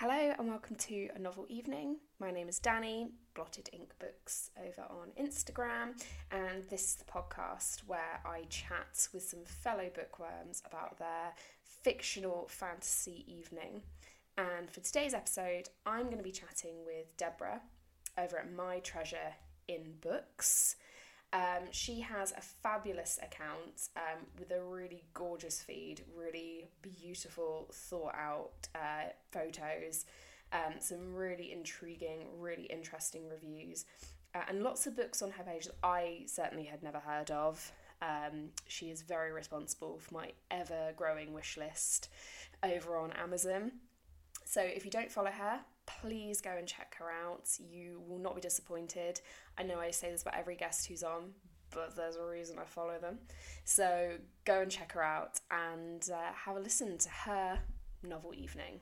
Hello and welcome to a novel evening. My name is Dannie, Blotted Ink Books over on Instagram, and this is the podcast where I chat with some fellow bookworms about their fictional fantasy evening. And for today's episode, I'm going to be chatting with Deborah over at My Treasure in Books. Um, she has a fabulous account um, with a really gorgeous feed, really beautiful, thought out uh, photos, um, some really intriguing, really interesting reviews, uh, and lots of books on her page that I certainly had never heard of. Um, she is very responsible for my ever growing wish list over on Amazon. So if you don't follow her, please go and check her out. You will not be disappointed. I know I say this about every guest who's on, but there's a reason I follow them. So go and check her out and uh, have a listen to her novel evening.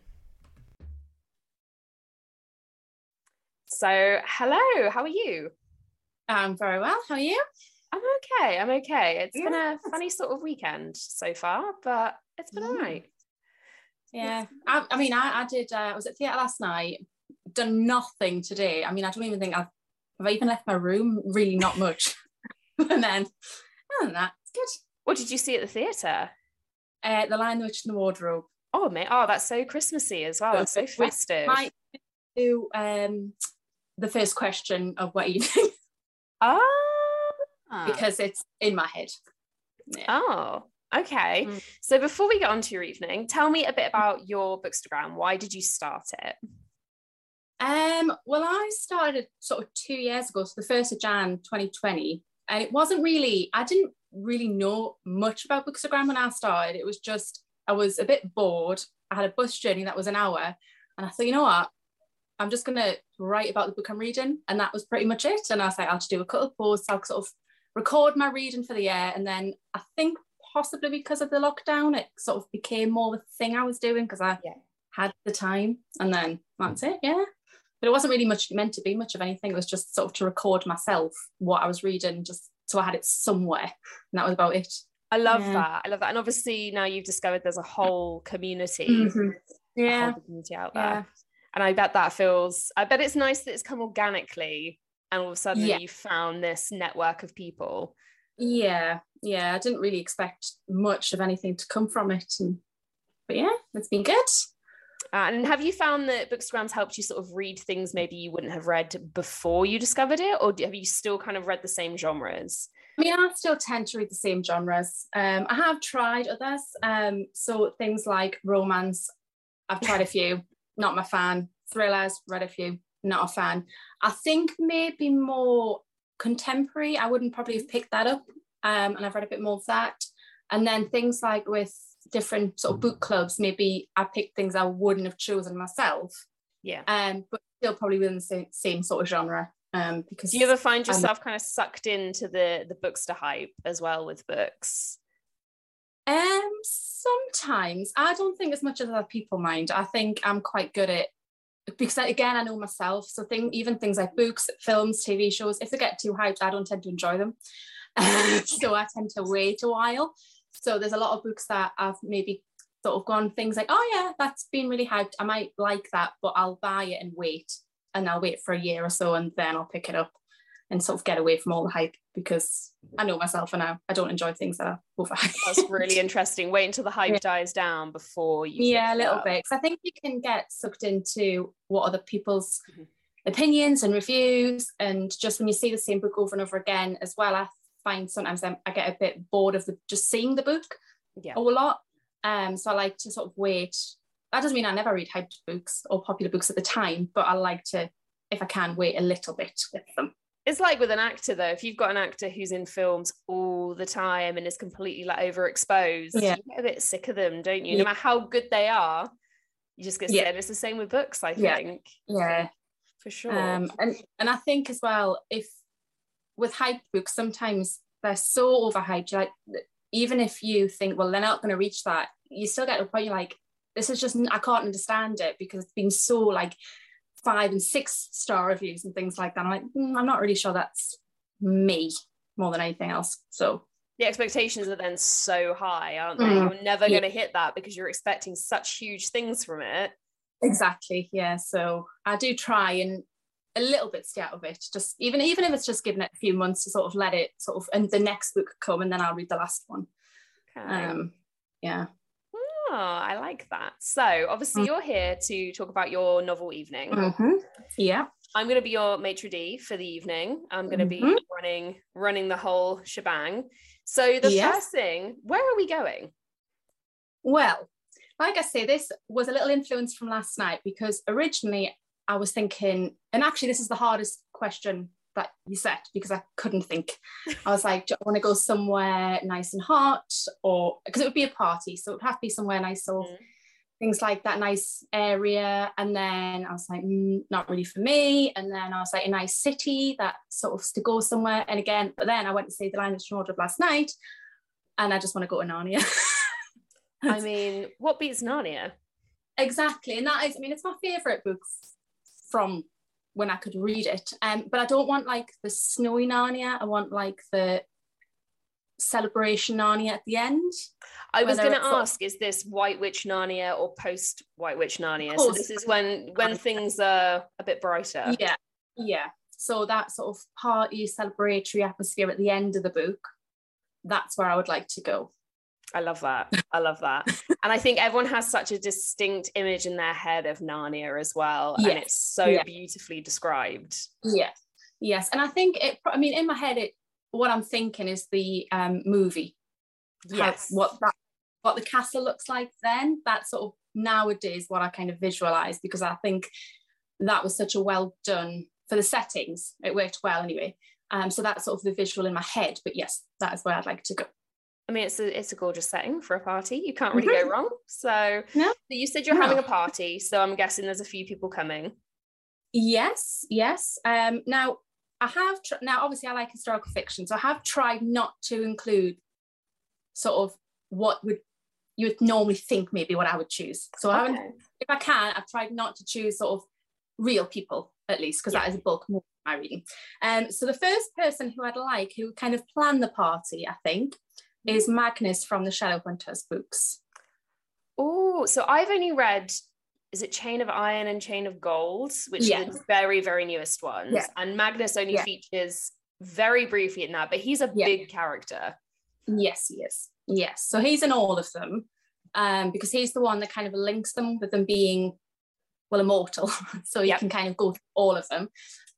So, hello, how are you? I'm very well. How are you? I'm okay. I'm okay. It's yeah. been a funny sort of weekend so far, but it's been mm. all right. Yeah. I, I mean, I, I did, uh, I was at theatre last night, done nothing today. I mean, I don't even think I've, have I even left my room? Really, not much. and then, other than that, it's good. What did you see at the theatre? Uh, the Lion, the Witch, and the Wardrobe. Oh, mate. Oh, that's so Christmassy as well. It's so festive. Might do um, the first question of what evening. Oh. because it's in my head. Yeah. Oh, Okay. Mm. So before we get on to your evening, tell me a bit about your Bookstagram. Why did you start it? Um, well, I started sort of two years ago, so the first of Jan 2020. And it wasn't really, I didn't really know much about Bookstagram when I started. It was just, I was a bit bored. I had a bus journey that was an hour. And I thought, you know what? I'm just gonna write about the book I'm reading. And that was pretty much it. And I was like, I'll just do a couple of posts, I'll sort of record my reading for the year. And then I think possibly because of the lockdown, it sort of became more the thing I was doing because I yeah. had the time. And then that's it, yeah. But it wasn't really much meant to be much of anything. It was just sort of to record myself what I was reading, just so I had it somewhere. And that was about it. I love yeah. that. I love that. And obviously now you've discovered there's a whole community. Mm-hmm. Yeah. Whole community out there. Yeah. And I bet that feels I bet it's nice that it's come organically and all of a sudden yeah. you found this network of people yeah yeah i didn't really expect much of anything to come from it and but yeah it's been good uh, and have you found that bookstagrams helped you sort of read things maybe you wouldn't have read before you discovered it or have you still kind of read the same genres I mean, I still tend to read the same genres. Um, I have tried others. Um, so things like romance, I've tried a few, not my fan. Thrillers, read a few, not a fan. I think maybe more contemporary, I wouldn't probably have picked that up. Um, and I've read a bit more of that. And then things like with different sort of book clubs, maybe I picked things I wouldn't have chosen myself. Yeah. Um, but still probably within the same, same sort of genre. Um, because do you ever find yourself kind of sucked into the the bookster hype as well with books? Um, sometimes I don't think as much as other people mind. I think I'm quite good at because again I know myself. So thing even things like books films TV shows if they get too hyped I don't tend to enjoy them. So I tend to wait a while. So there's a lot of books that I've maybe sort of gone things like oh yeah that's been really hyped. I might like that but I'll buy it and wait and I'll wait for a year or so and then I'll pick it up and sort of get away from all the hype because I know myself and I, I don't enjoy things that are overhyped. That's really interesting. Wait until the hype yeah. dies down before you. Yeah, a little bit. Because I think you can get sucked into what other people's mm-hmm. opinions and reviews. And just when you see the same book over and over again as well, I find sometimes I'm, i get a bit bored of the just seeing the book yeah. a lot. Um, so I like to sort of wait. That doesn't mean I never read hyped books or popular books at the time, but I like to, if I can, wait a little bit with them it's like with an actor though. If you've got an actor who's in films all the time and is completely like overexposed yeah. you get a bit sick of them don't you? No matter how good they are you just get sick. yeah. it's the same with books i think. Yeah. For sure. Um, and and i think as well if with hype books sometimes they're so overhyped like even if you think well they're not going to reach that you still get to a point you're like this is just i can't understand it because it's been so like five and six star reviews and things like that. I'm like, mm, I'm not really sure that's me more than anything else. So the expectations are then so high, aren't they? Mm. You're never yeah. going to hit that because you're expecting such huge things from it. exactly yeah so i do try and a little bit stay out of it just even even if it's just giving it a few months to sort of let it sort of and the next book come and then i'll read the last one Okay. um yeah I like that. So, obviously, you're here to talk about your novel evening. Mhm. yeah I'm going to be your maitre d for the evening. I'm going to be Mhm. running running the whole shebang. So, the Yes. first thing, where are we going? Well, like I say, this was a little influence from last night because originally I was thinking, and actually, this is the hardest question that you said because I couldn't think. I was like, do I want to go somewhere nice and hot, or because it would be a party, so it would have to be somewhere nice, sort of Mm. things like that nice area. And then I was like, mm, not really for me. And then I was like, a nice city that sort of to go somewhere. And again, but then I went to see the Lion of Wardrobe last night, and I just want to go to Narnia. I mean, what beats Narnia? Exactly. And that is, I mean, it's my favourite book from when I could read it. Um, but I don't want like the snowy Narnia. I want like the celebration Narnia at the end. I was going to ask: Is this White Witch Narnia or post White Witch Narnia? So this is when when things are a bit brighter. Yeah. Yeah. So that sort of party celebratory atmosphere at the end of the book, that's where I would like to go. I love that. I love that. and I think everyone has such a distinct image in their head of Narnia as well. And it's so beautifully described. Yeah. Yes. And I think it, I mean, in my head, it, what I'm thinking is the um, movie how- Yes. what that what the castle looks like then that's sort of nowadays what i kind of visualize because i think that was such a well done for the settings it worked well anyway um so that's sort of the visual in my head but yes that is where i'd like to go I mean, it's a it's a gorgeous setting for a party. You can't really go wrong. So, Mm-hmm. No. so you said you're No. having a party, so I'm guessing there's a few people coming. yes yes um now i have tr- now obviously i like historical fiction so i have tried not to include sort of what would you would normally think maybe what i would choose so i haven't if I can, I've tried not to choose sort of real people at least, because Yeah. that is a bulk more of my reading. Um, so the first person who I'd like, who kind of planned the party, I think, is Magnus from the Shadowhunters books. Oh, so I've only read. Is it Chain of Iron and Chain of Gold, which Yeah. are the very, very newest ones? Yeah. And Magnus only Yeah. features very briefly in that, but he's a big character. Yes, he is. Yes, so he's in all of them, um, because he's the one that kind of links them with them being, well, immortal. so you can kind of go through all of them.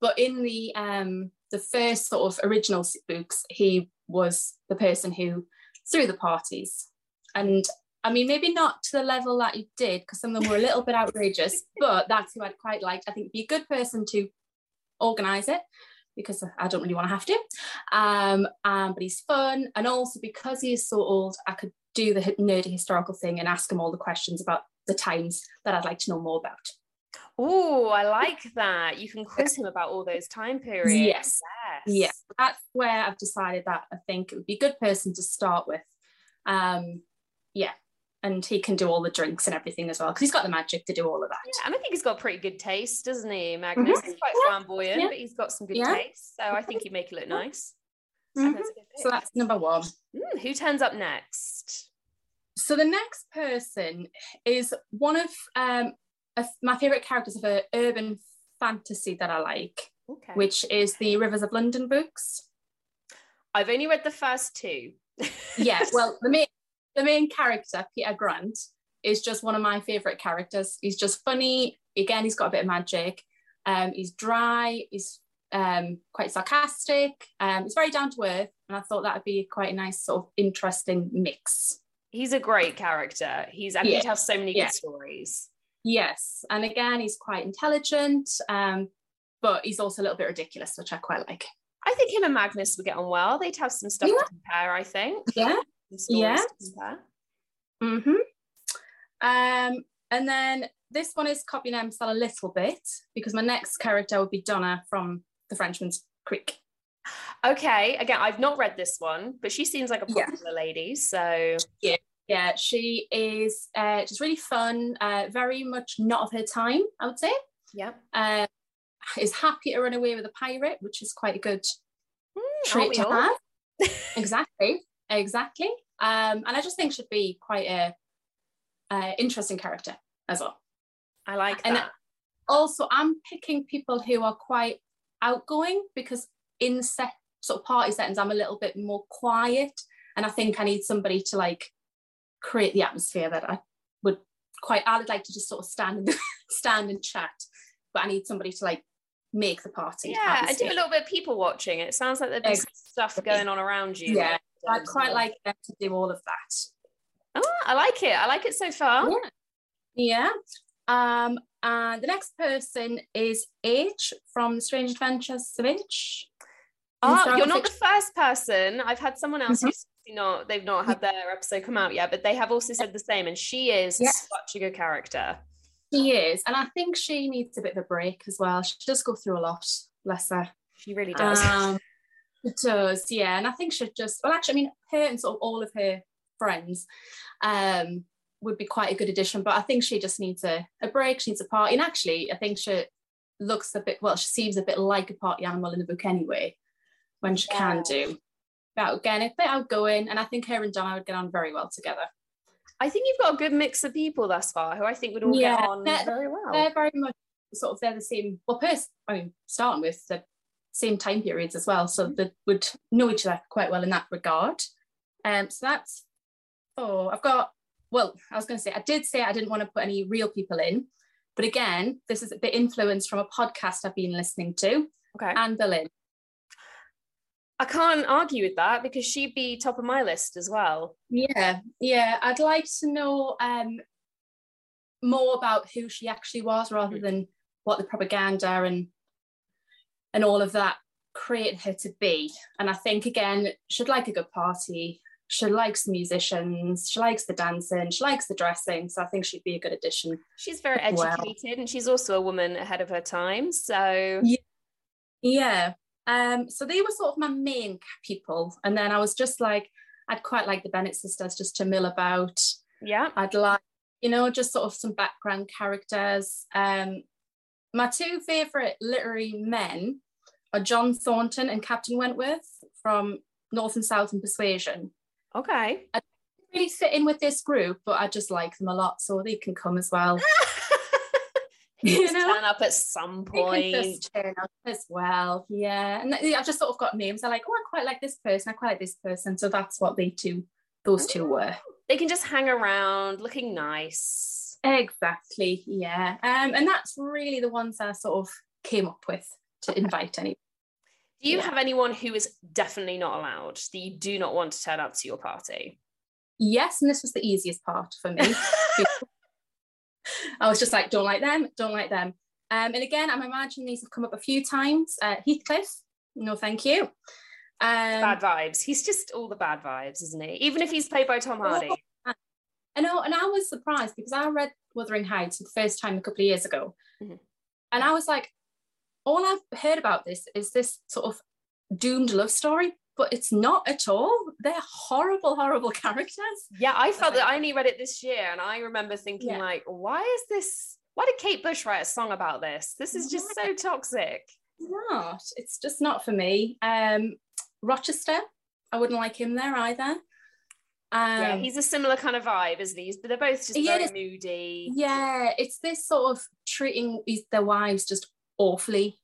But in the um, the first sort of original books, he was the person who threw the parties, and I mean maybe not to the level that he did, because some of them were a little bit outrageous. But that's who I'd quite like. I think be a good person to organise it because I don't really want to have to. Um, um, but he's fun, and also because he is so old, I could do the nerdy historical thing and ask him all the questions about the times that I'd like to know more about. Oh, I like that. You can quiz him about all those time periods. Yes. Yes. Yeah, that's where I've decided that I think it would be a good person to start with. Um, yeah, and he can do all the drinks and everything as well because he's got the magic to do all of that. Yeah, and I think he's got pretty good taste, doesn't he, Magnus? He's quite flamboyant, Mm-hmm. Yeah. but he's got some good Yeah. taste. So I think he'd make it look nice. Mhm. that's a good pick. So that's number one. Mm, who turns up next? So the next person is one of um, of my favorite characters of a urban fantasy that I like, Okay. which is the Rivers of London books. I've only read the first two. Yeah, well, the main the main character, Peter Grant, is just one of my favorite characters. He's just funny. Again, he's got a bit of magic. Um, he's dry. He's um, quite sarcastic. Um, he's very down to earth, and I thought that would be quite a nice sort of interesting mix. he's a great character. He's and Yeah. he'd have so many Yeah. good stories. Yes, and again, he's quite intelligent, um, but he's also a little bit ridiculous, which I quite like. I think him and Magnus would get on well. They'd have some stuff Yeah. to compare, I think. Yeah. Yeah. Mm-hmm. Um, and then this one is copying Emsal a little bit because my next character would be Dona from The Frenchman's Creek. Okay, again, I've not read this one, but she seems like a Yeah. popular lady. So Yeah, she is uh, just really fun, uh, very much not of her time, I would say. yeah. Uh, is happy to run away with a pirate, which is quite a good aren't trait to all? have. exactly, exactly. Um, and I just think she'd be quite a uh, interesting character as well. I like And that. also I'm picking people who are quite outgoing because in set sort of party settings I'm a little bit more quiet and I think I need somebody to like create the atmosphere that I would quite I would like to just sort of stand and stand and chat but I need somebody to like make the party yeah, I do a little bit of people watching. It sounds like there's Exactly. stuff going on around you. Yeah, I'd quite like them to do all of that Oh, I like it. I like it so far. Yeah. Um, and the next person is H from Strange Adventures of. Oh, you're not Infographic- the first person. I've had someone else Mhm. who's not. They've not had their episode come out yet, but they have also said the same. And she is Yes. such a good character. She is, and I think she needs a bit of a break as well. She does go through a lot, bless her. She really does. Um, it does, yeah. And I think she'd just, well, actually, I mean, her and sort of all of her friends um, would be quite a good addition, but I think she just needs a, a break. She needs a party. And actually, I think she looks a bit, well, she seems a bit like a party animal in the book anyway, when she can do. But again, a bit outgoing, and I think her and Dona would get on very well together. I think you've got a good mix of people thus far who I think would all get on very well. They're very much sort of they're the same. Well, pers- I mean, starting with the same time periods as well, so they would know each other quite well in that regard. Um, so that's oh, I've got. Well, I was going to say I did say I didn't want to put any real people in, but again, this is a bit influenced from a podcast I've been listening to. okay. Anne Boleyn. I can't argue with that because she'd be top of my list as well. Yeah, yeah. I'd like to know um, more about who she actually was, rather Mm. than what the propaganda and and all of that created her to be. And I think again, she'd like a good party. She likes the musicians. She likes the dancing. She likes the dressing. So I think she'd be a good addition. She's very educated and she's also a woman ahead of her time. So Yeah. Um, so they were sort of my main people. And then I was just like, I'd quite like the Bennett sisters just to mill about. yeah. I'd like, you know, just sort of some background characters. Um, my two favourite literary men are John Thornton and Captain Wentworth from North and South and Persuasion. Okay. I really fit in with this group, but I just like them a lot, so they can come as well. you know, turn up at some point. turn up as well. Yeah, and I've just sort of got names. I like, oh, I quite like this person. I quite like this person. So that's what they two, those two were. They can just hang around looking nice. Exactly, yeah. Um, and that's really the ones I sort of came up with to invite any. Do you Yeah. have anyone who is definitely not allowed that you do not want to turn up to your party? Yes, and this was the easiest part for me. I was just like, don't like them, don't like them. Um, and again, I'm imagining these have come up a few times. Uh, Heathcliff, no, thank you. Um, bad vibes. He's just all the bad vibes, isn't he? Even if he's played by Tom Hardy. I know, and I was surprised because I read Wuthering Heights for the first time a couple of years ago, Mhm. and I was like, all I've heard about this is this sort of doomed love story, but it's not at all. They're horrible, horrible characters. Yeah, I felt that I only read it this year, and I remember thinking, Yeah. like, why is this? Why did Kate Bush write a song about this? This is just so toxic. Not. It's just not for me. Um, Rochester, I wouldn't like him there either. Um, yeah, he's a similar kind of vibe, isn't he? But they're both just He very moody. yeah, it's this sort of treating their wives just awfully.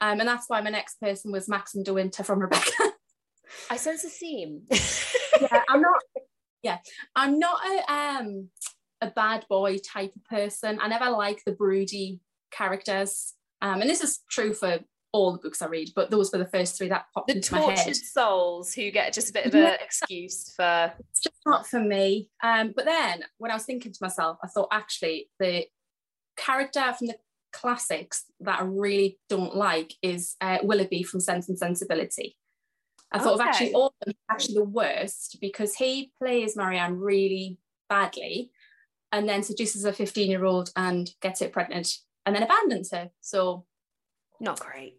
Um, and that's why my next person was Maxim De Winter from Rebecca. I sense a theme. yeah, I'm not. Yeah, I'm not a um a bad boy type of person. I never like the broody characters. Um, and this is true for all the books I read, but those were the first three that popped the into my head. tortured souls who get just a bit of an excuse for It's just not for me. Um, but then when I was thinking to myself, I thought actually the character from the classics that I really don't like is uh, Willoughby from Sense and Sensibility. I thought of actually all them actually the worst because he plays Marianne really badly and then seduces a 15 year old and gets it pregnant and then abandons her. So not great.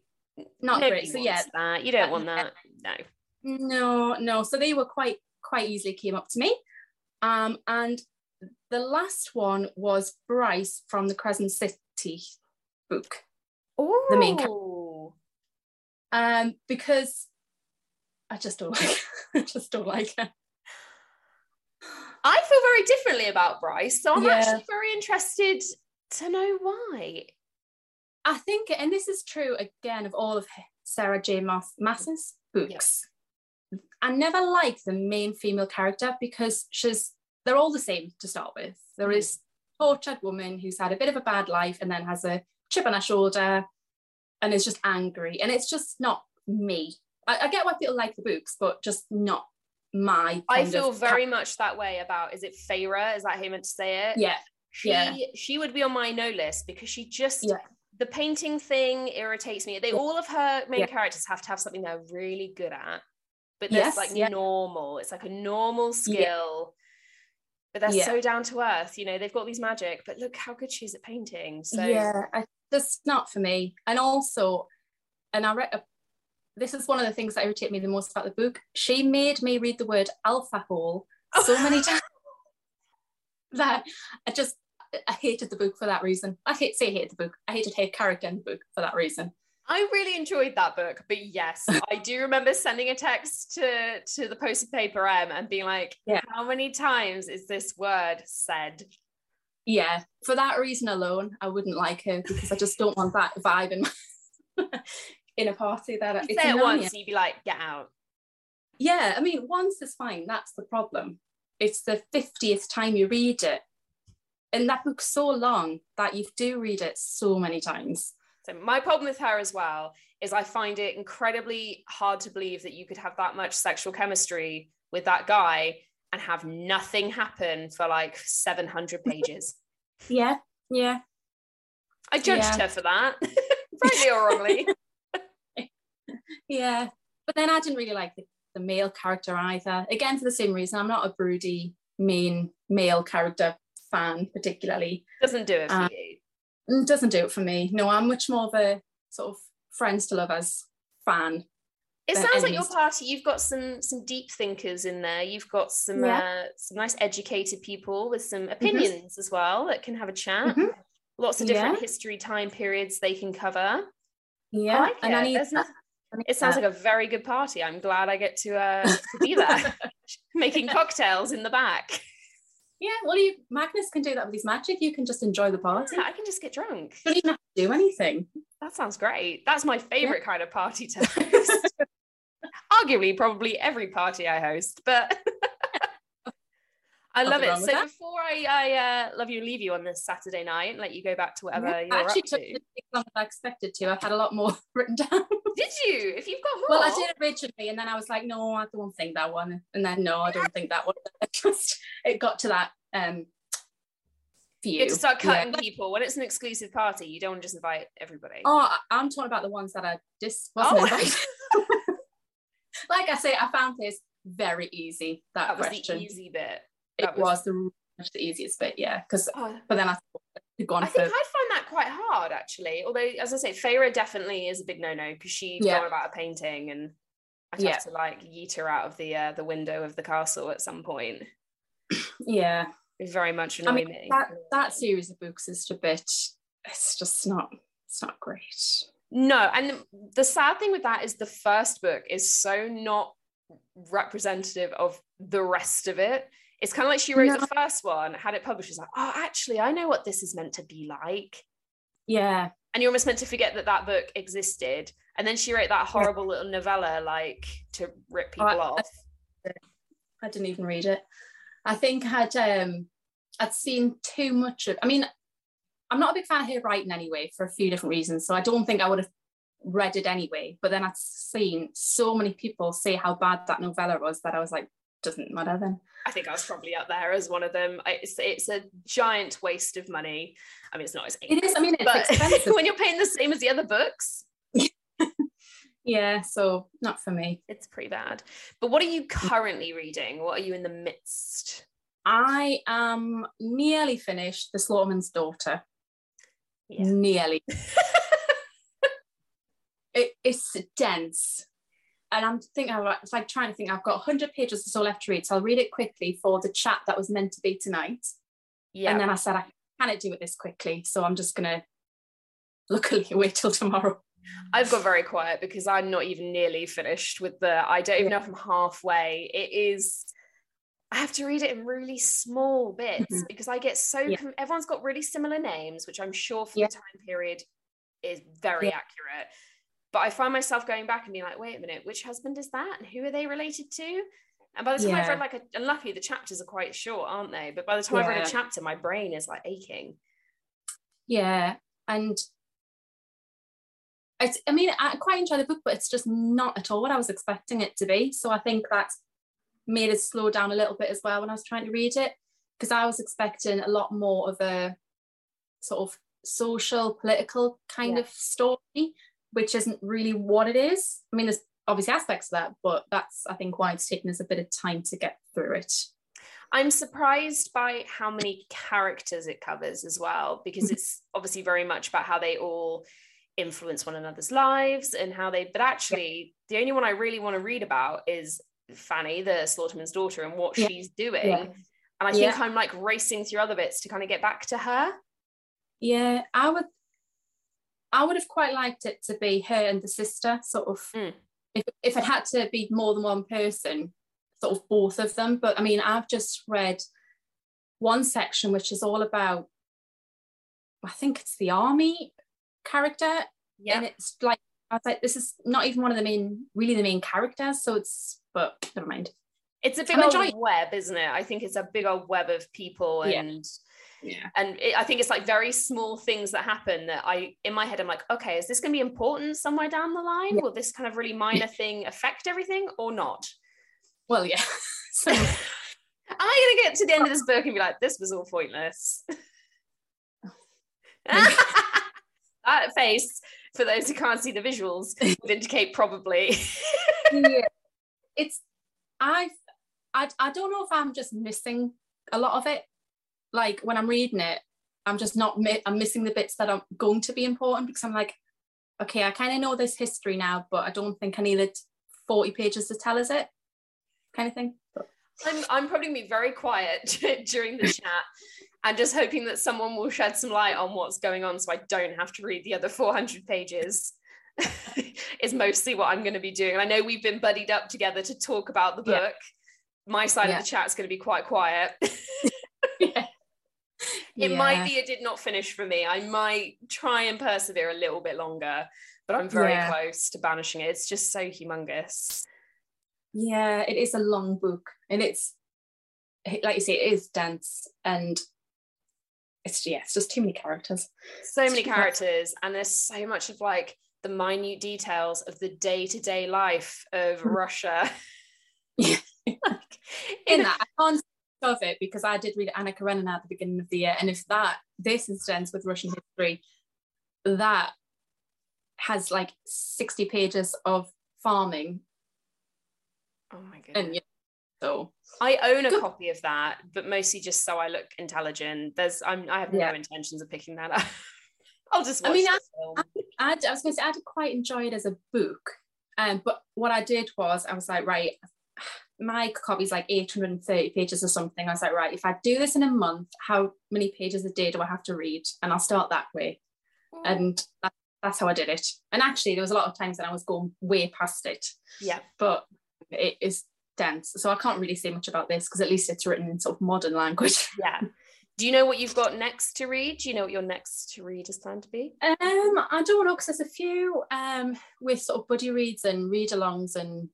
not Nobody great. So yeah, that. You don't want that. No. No, no. So they were quite quite easily came up to me. Um, and the last one was Bryce from the Crescent City book. Oh, The main character. Um, because I just don't like I just don't like her. I feel very differently about Bryce, so I'm Yeah. actually very interested to know why. I think, and this is true again of all of Sarah J. Maas- Maas's books. I never like the main female character because she's they're all the same to start with. There is Mhm. tortured woman who's had a bit of a bad life and then has a chip on her shoulder and is just angry. And it's just not me. I, I get why people like the books, but just not my. I feel very much that way about is it Feyre? Is that how you meant to say it? yeah, She yeah. she would be on my no list because she just Yeah. the painting thing irritates me. They Yeah. all of her main characters have to have something they're really good at. But that's Yes, like normal. It's like a normal skill. But they're Yeah. so down to earth, you know, they've got these magic, but look how good she is at painting. So yeah, I, that's not for me. And also, and I read. This is one of the things that irritate me the most about the book. She made me read the word alpha hole so many times that I just I hated the book for that reason. I hate say hate the book. I hated her character in the book for that reason. I really enjoyed that book, but yes, I do remember sending a text to to the post of paper M and being like, Yeah. "How many times is this word said?" Yeah, for that reason alone, I wouldn't like her because I just don't want that vibe in my, in a party. That You it's say it once, you'd be like, "Get out." Yeah, I mean, once is fine. That's the problem. It's the 50th time you read it. And that book's so long that you do read it so many times. So my problem with her as well is I find it incredibly hard to believe that you could have that much sexual chemistry with that guy and have nothing happen for like 700 pages. Yeah, yeah. I judged Yeah. her for that, rightly or wrongly. Yeah. But then I didn't really like the, the male character either. Again, for the same reason, I'm not a broody main male character fan, particularly. Doesn't do it for Uh, you. Doesn't do it for me. No, I'm much more of a sort of friends to lovers fan. It sounds like your party. You've got some some deep thinkers in there. You've got some uh, some nice educated people with some opinions as well that can have a chat. Mhm. Lots of different Yeah. history time periods they can cover. Yeah. I like and I need There's need It sounds that. like a very good party. I'm glad I get to uh, to be there, making cocktails in the back. Yeah, well, you Magnus can do that with his magic. You can just enjoy the party. Yeah, I can just get drunk. You don't even have to do anything. That sounds great. That's my favorite kind of party to host. Arguably, probably every party I host, but I love it. So that. before I, I uh, love you leave you on this Saturday night and let you go back to whatever Yeah, you're I up actually to, took it as long as I expected to. I've had a lot more written down. did you? If you've got more, well, I did originally, and then I was like, no, I don't think that one. And then no, I don't think that one. It just it got to that um few. you have to start Yeah. cutting people when it's an exclusive party. You don't just invite everybody. Oh, I'm talking about the ones that I just wasn't Oh. invited. like I say, I found this very easy. That, that was question. the easy bit. It that was, the much the easiest bit, yeah. Because Oh, but then I gone I for think I'd find that quite hard actually. Although, as I say, Feyre definitely is a big no-no because she's Yeah. about a painting, and I'd Yeah. have to like yeet her out of the uh, the window of the castle at some point. yeah. It very much I mean me. that that series of books is a bit. It's just not. It's not great. No, and the sad thing with that is the first book is so not representative of the rest of it. It's kind of like she wrote No. the first one, had it published, she's like, oh, actually, I know what this is meant to be like. Yeah. and you're almost meant to forget that that book existed and then she wrote that horrible little novella like to rip people I- off I didn't even read it. I think I'd um I'd seen too much of I mean, I'm not a big fan of her writing anyway for a few different reasons. So I don't think I would have read it anyway. But then I'd seen so many people say how bad that novella was that I was like, doesn't matter then. i think i was probably up there as one of them it's, it's a giant waste of money i mean it's not as It is, I mean, it's but expensive. when you're paying the same as the other books yeah, so not for me. it's pretty bad but what are you currently reading what are you in the midst I am nearly finished The Slaughterman's Daughter. yeah Nearly. it, it's dense. And I'm thinking, like- it's like trying to think, I've got 100 pages or so left to read. So I'll read it quickly for the chat that was meant to be tonight. yeah And then I said, I cannot do it this quickly. So I'm just going to luckily wait till tomorrow. I've got very quiet because I'm not even nearly finished with the. I don't even know if I'm halfway. It is. I have to read it in really small bits Mhm. because I get so Yeah. com- everyone's got really similar names, which I'm sure for Yeah. the time period is very Yeah. accurate. But I find myself going back and being like, wait a minute, which husband is that? And who are they related to? And by the time I've read like a and luckily the chapters are quite short, aren't they? But by the time I've read a chapter, my brain is like aching. Yeah, and it's. I mean, I quite enjoy the book, but it's just not at all what I was expecting it to be. So I think that's made it slow down a little bit as well when I was trying to read it, because I was expecting a lot more of a sort of social, political kind Yeah. of story, which isn't really what it is. I mean, there's obviously aspects of that, but that's I think why it's taken us a bit of time to get through it. I'm surprised by how many characters it covers as well, Mm-hmm. because it's obviously very much about how they all influence one another's lives and how they, but actually, the only one I really want to read about is Fanny, the Slaughterman's daughter, and what Yeah. she's doing. Yeah. And I think Yeah. I'm like racing through other bits to kind of get back to her. Yeah, I would. I would have quite liked it to be her and the sister, sort of. Mm. If if it had to be more than one person, sort of both of them. But I mean, I've just read one section which is all about. I think it's the army character, Yeah. and it's like I was like, this is not even one of the main, really the main characters. So it's, but never mind. It's a big I'm old enjoying- web, isn't it? I think it's a big old web of people and Yeah. And it, I think it's like very small things that happen that I in my head I'm like, okay, is this going to be important somewhere down the line? Yeah. Will this kind of really minor thing affect everything or not? Well, yeah. so Am I going to get to the end of this book and be like, this was all pointless? that face, for those who can't see the visuals, would indicate probably. yeah. it's I, I I don't know if I'm just missing a lot of it. Like when I'm reading it, I'm just not mi- I'm missing the bits that are going to be important because I'm like, okay, I kind of know this history now, but I don't think I needed 40 pages to tell us it, kind of thing. But, I'm, I'm probably going to be very quiet during the chat and just hoping that someone will shed some light on what's going on so I don't have to read the other 400 pages. is mostly what I'm going to be doing. And I know we've been buddied up together to talk about the book. Yeah. My side Yeah. of the chat is going to be quite quiet. yeah. It Yeah. might be it did not finish for me. I might try and persevere a little bit longer, but I'm very Yeah. close to banishing it. It's just so humongous. Yeah, it is a long book, and it's like you say, it is dense, and it's yeah, it's just too many characters. So many It's just- characters, and there's so much of like the minute details of the day-to-day life of hmm. Russia. Yeah. Like, in in that, I can't of it because I did read Anna Karenina at the beginning of the year, and if that this instance with Russian history, that has like sixty pages of farming, oh my goodness. and you so I own a Good. copy of that, but mostly just so I look intelligent. There's I'm I have no Yeah. intentions of picking that up. I'll just I mean, I- film. I, I was going to say I did quite enjoy it as a book, um, but what I did was I was like, right, my copy's like 830 pages or something. I was like, right, if I do this in a month, how many pages a day do I have to read? And I'll start that way. And that, that's how I did it. And actually, there was a lot of times that I was going way past it, yeah. but it is dense. So I can't really say much about this because at least it's written in sort of modern language. Yeah. Do you know what you've got next to read? Do you know what your next to read is planned to be? Um, I don't know because there's a few um with sort of buddy reads and read alongs and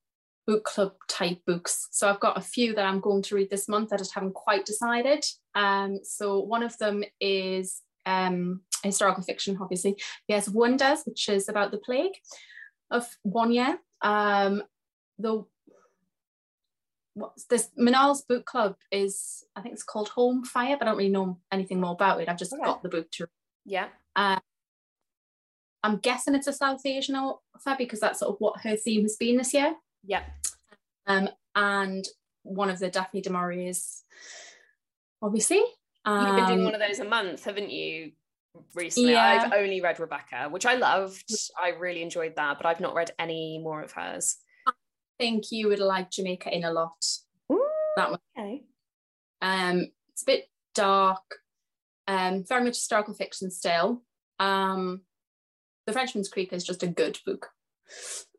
book club type books. So I've got a few that I'm going to read this month. I just haven't quite decided. Um, so one of them is um historical fiction, obviously. Yes, Wonders, which is about the plague of one year. Um, the what's this Manal's book club is I think it's called Home Fire, but I don't really know anything more about it. I've just Okay. got the book to Yeah. I'm guessing it's a South Asian author because that's sort of what her theme has been this year. Yeah. Um, and one of the Daphne du Maurier's, obviously. You've been doing Um, one of those a month, haven't you? Recently, Yeah. I've only read Rebecca, which I loved. I really enjoyed that, but I've not read any more of hers. I think you would like Jamaica Inn a lot. That one. Okay. Um, it's a bit dark, um, very much historical fiction still. Um, the Frenchman's Creek is just a good book.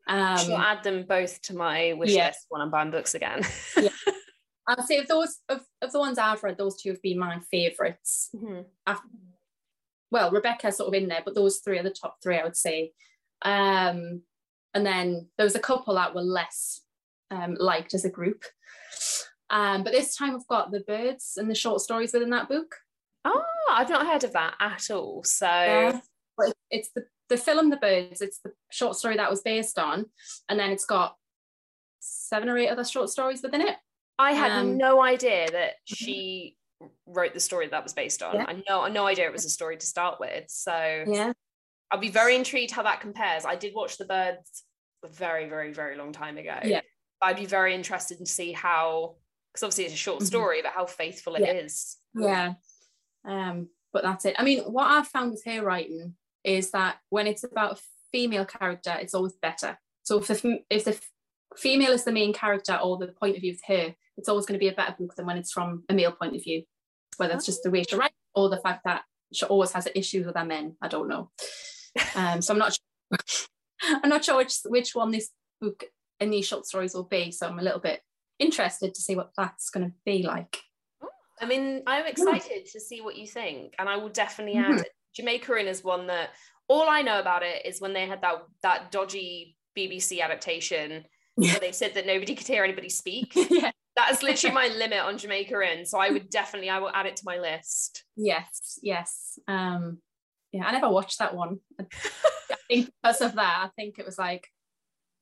Um, I'll add them both to my wish yeah. list when I'm buying books again. I'd say of those of, of the ones I've read, those two have been my favorites Mm-hmm. well, Rebecca's sort of in there, but those three are the top three, I would say. Um, and then there was a couple that were less um, liked as a group. Um, but this time I've got the birds and the short stories within that book. Oh, I've not heard of that at all. So Yeah. It's the, the film The Birds, it's the short story that was based on. And then it's got seven or eight other short stories within it. I had Um, no idea that she wrote the story that was based on. Yeah. I know, no idea it was a story to start with. So Yeah. I'll be very intrigued how that compares. I did watch The Birds a very, very, very long time ago. Yeah. I'd be very interested to see how, because obviously it's a short Mhm. story, but how faithful it is. Yeah. Yeah. Um, but that's it. I mean, what I've found with her writing is that when it's about a female character, it's always better. So if the, if the female is the main character or the point of view of her, it's always going to be a better book than when it's from a male point of view, whether it's just the way she writes or the fact that she always has issues with her men. I don't know. Um, so I'm not sure. I'm not sure which which one this book and these short stories will be. So I'm a little bit interested to see what that's going to be like. I mean, I'm excited to see what you think, and I will definitely add Mhm. Jamaica Inn is one that all I know about it is when they had that that dodgy BBC adaptation Yeah. where they said that nobody could hear anybody speak. yeah. That is literally my limit on Jamaica Inn. So I would definitely I will add it to my list. Yes, yes. Um, yeah, I never watched that one. I think because of that, I think it was like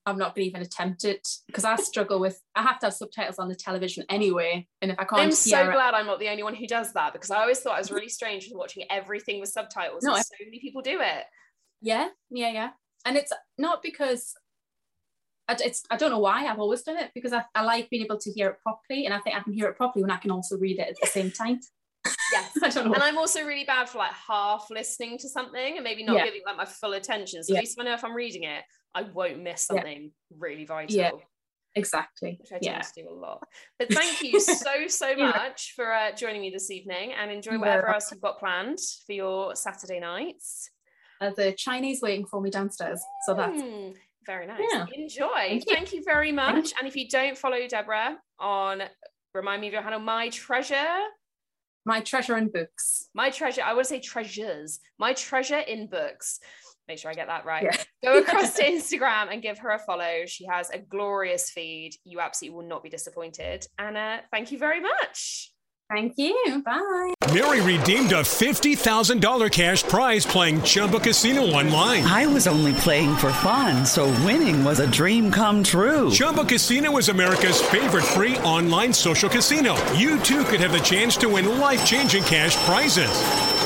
I'm not going to even attempt it because I struggle with. I have to have subtitles on the television anyway, and if I can't I'm so it, glad I'm not the only one who does that because I always thought it was really strange watching everything with subtitles. No, I- so many people do it. yeah, yeah, yeah. And it's not because I, it's. I don't know why I've always done it because I, I like being able to hear it properly, and I think I can hear it properly when I can also read it at the same time. Yes. I don't know. And I'm also really bad for like half listening to something and maybe not Yeah. giving like my full attention. So Yeah. at least I know if I'm reading it, I won't miss Yeah. something really vital. Yeah. exactly. Which I tend to do a lot. But thank you so, so You're much for uh, joining me this evening and enjoy whatever else you've got planned for your Saturday nights. Uh, the Chinese waiting for me downstairs, so that's Hmm, very nice. Yeah. Enjoy. Thank Thank you. you. very much. Thank And if you don't follow Deborah on, remind me of your handle, My Treasure. my treasure in books. My Treasure, I would say treasures. My Treasure in Books. Make sure I get that right. Yeah. Go across to Instagram and give her a follow. She has a glorious feed. You absolutely will not be disappointed. And uh, thank you very much. Thank you. Bye. Mary redeemed a $50,000 cash prize playing Chumba Casino online. I was only playing for fun, so winning was a dream come true. Chumba Casino is America's favorite free online social casino. You too could have the chance to win life changing cash prizes.